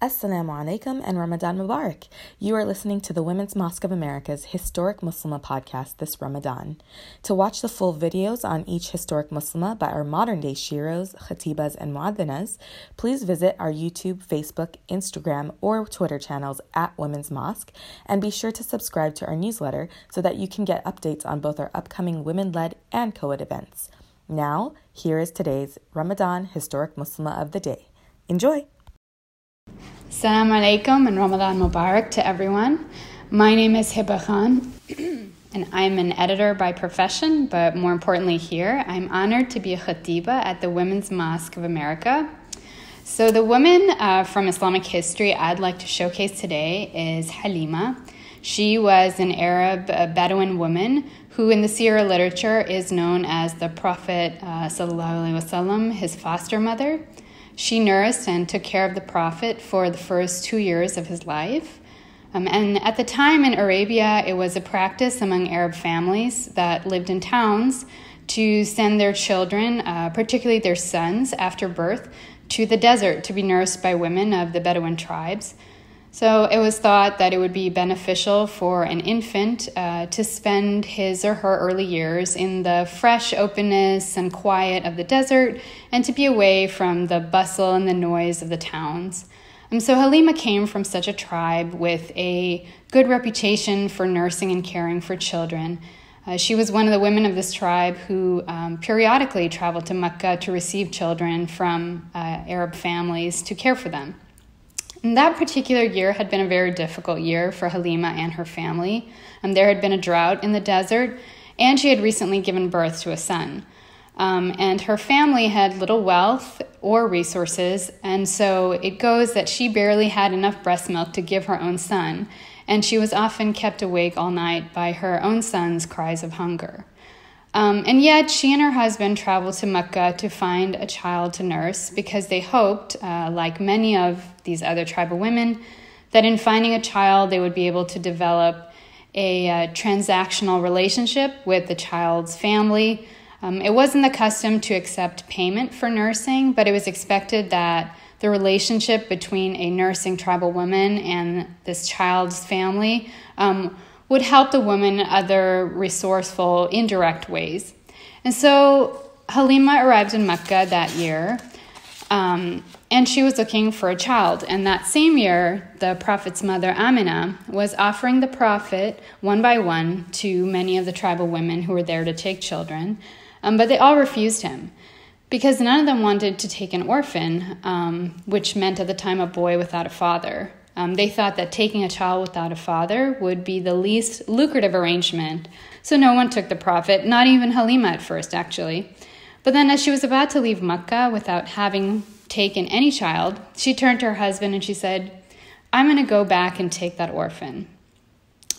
Assalamu alaikum and Ramadan Mubarak. You are listening to the Women's Mosque of America's Historic Muslimah podcast this Ramadan. To watch the full videos on each historic Muslimah by our modern day sheroes, khateebahs, and muadhinas, please visit our YouTube, Facebook, Instagram, or Twitter channels at Women's Mosque and be sure to subscribe to our newsletter so that you can get updates on both our upcoming women led and co ed events. Now, here is today's Ramadan Historic Muslimah of the Day. Enjoy! Assalamu alaikum and Ramadan Mubarak to everyone. My name is Heba Khan, and I'm an editor by profession, but more importantly, here, I'm honored to be a khateebah at the Women's Mosque of America. So, the woman uh, from Islamic history I'd like to showcase today is Halima. She was an Arab uh, Bedouin woman who, in the seerah literature, is known as the Prophet, uh, wasallam, his foster mother. She nursed and took care of the Prophet for the first two years of his life. Um, and at the time in Arabia, it was a practice among Arab families that lived in towns to send their children, uh, particularly their sons, after birth, to the desert to be nursed by women of the Bedouin tribes. So it was thought that it would be beneficial for an infant uh, to spend his or her early years in the fresh openness and quiet of the desert and to be away from the bustle and the noise of the towns. And so Halima came from such a tribe with a good reputation for nursing and caring for children. Uh, she was one of the women of this tribe who um, periodically traveled to Mecca to receive children from uh, Arab families to care for them. And that particular year had been a very difficult year for Halima and her family. Um, there had been a drought in the desert, and she had recently given birth to a son. Um, and her family had little wealth or resources, and so it goes that she barely had enough breast milk to give her own son, and she was often kept awake all night by her own son's cries of hunger. Um, and yet, she and her husband traveled to Mecca to find a child to nurse because they hoped, uh, like many of these other tribal women, that in finding a child, they would be able to develop a uh, transactional relationship with the child's family. Um, it wasn't the custom to accept payment for nursing, but it was expected that the relationship between a nursing tribal woman and this child's family um, would help the woman in other resourceful, indirect ways. And so Halima arrived in Mecca that year, um, and she was looking for a child. And that same year, the Prophet's mother, Amina, was offering the Prophet one by one to many of the tribal women who were there to take children, um, but they all refused him because none of them wanted to take an orphan, um, which meant at the time a boy without a father. Um, they thought that taking a child without a father would be the least lucrative arrangement. So no one took the Prophet, not even Halima at first, actually. But then, as she was about to leave Mecca without having taken any child, she turned to her husband and she said, I'm going to go back and take that orphan.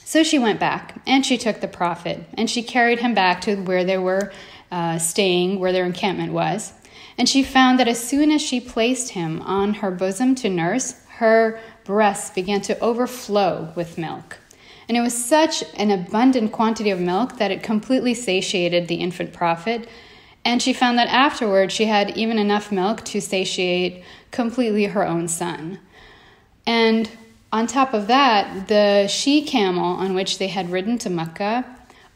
So she went back and she took the Prophet and she carried him back to where they were uh, staying, where their encampment was. And she found that as soon as she placed him on her bosom to nurse, her breasts began to overflow with milk. And it was such an abundant quantity of milk that it completely satiated the infant prophet. And she found that afterward she had even enough milk to satiate completely her own son. And on top of that, the she camel on which they had ridden to Mecca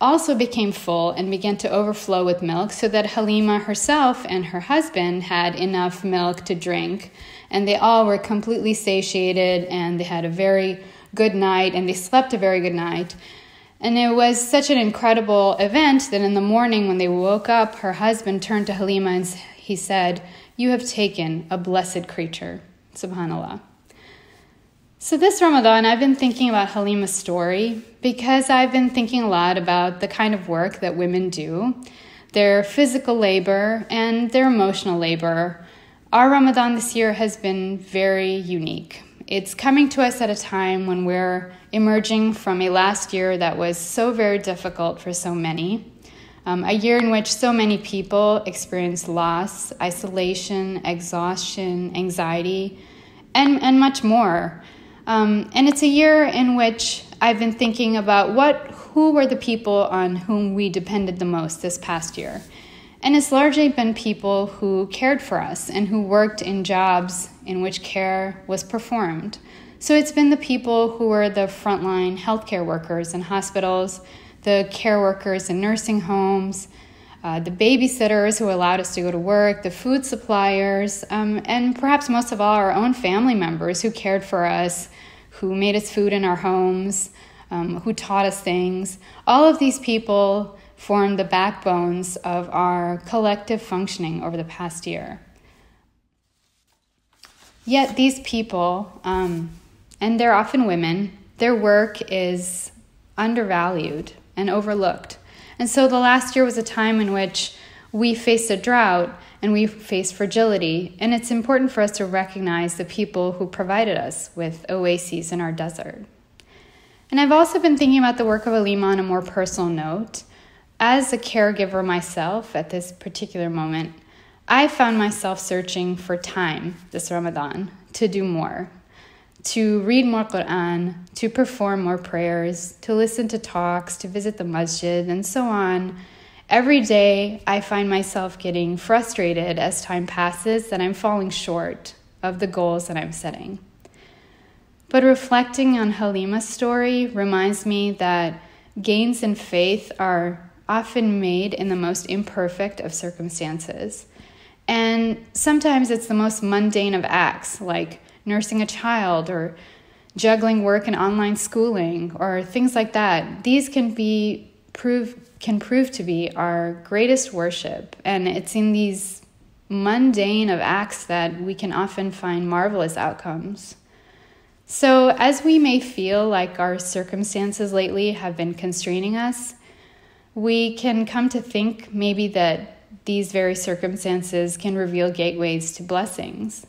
also became full and began to overflow with milk, so that Halima herself and her husband had enough milk to drink and they all were completely satiated and they had a very good night and they slept a very good night. And it was such an incredible event that in the morning when they woke up, her husband turned to Halima and he said, You have taken a blessed creature. Subhanallah. So, this Ramadan, I've been thinking about Halima's story because I've been thinking a lot about the kind of work that women do, their physical labor and their emotional labor our Ramadan this year has been very unique. It's coming to us at a time when we're emerging from a last year that was so very difficult for so many. Um, a year in which so many people experienced loss, isolation, exhaustion, anxiety, and, and much more. Um, and it's a year in which I've been thinking about what who were the people on whom we depended the most this past year. And it's largely been people who cared for us and who worked in jobs in which care was performed. So it's been the people who were the frontline healthcare workers in hospitals, the care workers in nursing homes, uh, the babysitters who allowed us to go to work, the food suppliers, um, and perhaps most of all, our own family members who cared for us, who made us food in our homes, um, who taught us things. All of these people formed the backbones of our collective functioning over the past year. Yet these people, um, and they're often women, their work is undervalued and overlooked. And so the last year was a time in which we faced a drought and we faced fragility. And it's important for us to recognize the people who provided us with oases in our desert. And I've also been thinking about the work of Halima on a more personal note. As a caregiver myself at this particular moment, I found myself searching for time this Ramadan to do more, to read more Quran, to perform more prayers, to listen to talks, to visit the masjid, and so on. Every day, I find myself getting frustrated as time passes that I'm falling short of the goals that I'm setting. But reflecting on Halima's story reminds me that gains in faith are often made in the most imperfect of circumstances. And sometimes it's the most mundane of acts, like nursing a child or juggling work and online schooling or things like that. These can be prove can prove to be our greatest worship and it's in these mundane of acts that we can often find marvelous outcomes. So, as we may feel like our circumstances lately have been constraining us, we can come to think maybe that these very circumstances can reveal gateways to blessings.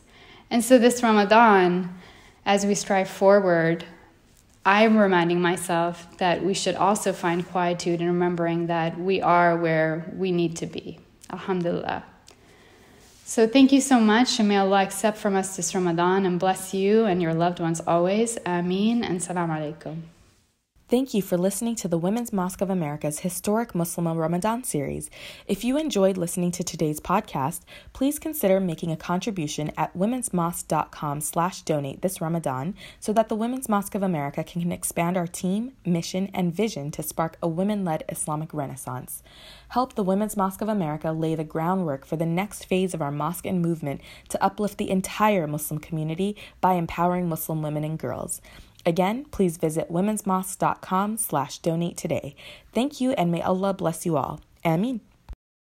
And so, this Ramadan, as we strive forward, I'm reminding myself that we should also find quietude in remembering that we are where we need to be. Alhamdulillah. So, thank you so much, and may Allah accept from us this Ramadan and bless you and your loved ones always. Ameen and salam alaikum. Thank you for listening to the Women's Mosque of America's historic Muslim Ramadan series. If you enjoyed listening to today's podcast, please consider making a contribution at womensmosque.com slash donate this Ramadan so that the Women's Mosque of America can expand our team, mission, and vision to spark a women-led Islamic renaissance. Help the Women's Mosque of America lay the groundwork for the next phase of our mosque and movement to uplift the entire Muslim community by empowering Muslim women and girls. Again, please visit womensmosque.com slash donate today. Thank you and may Allah bless you all. Ameen.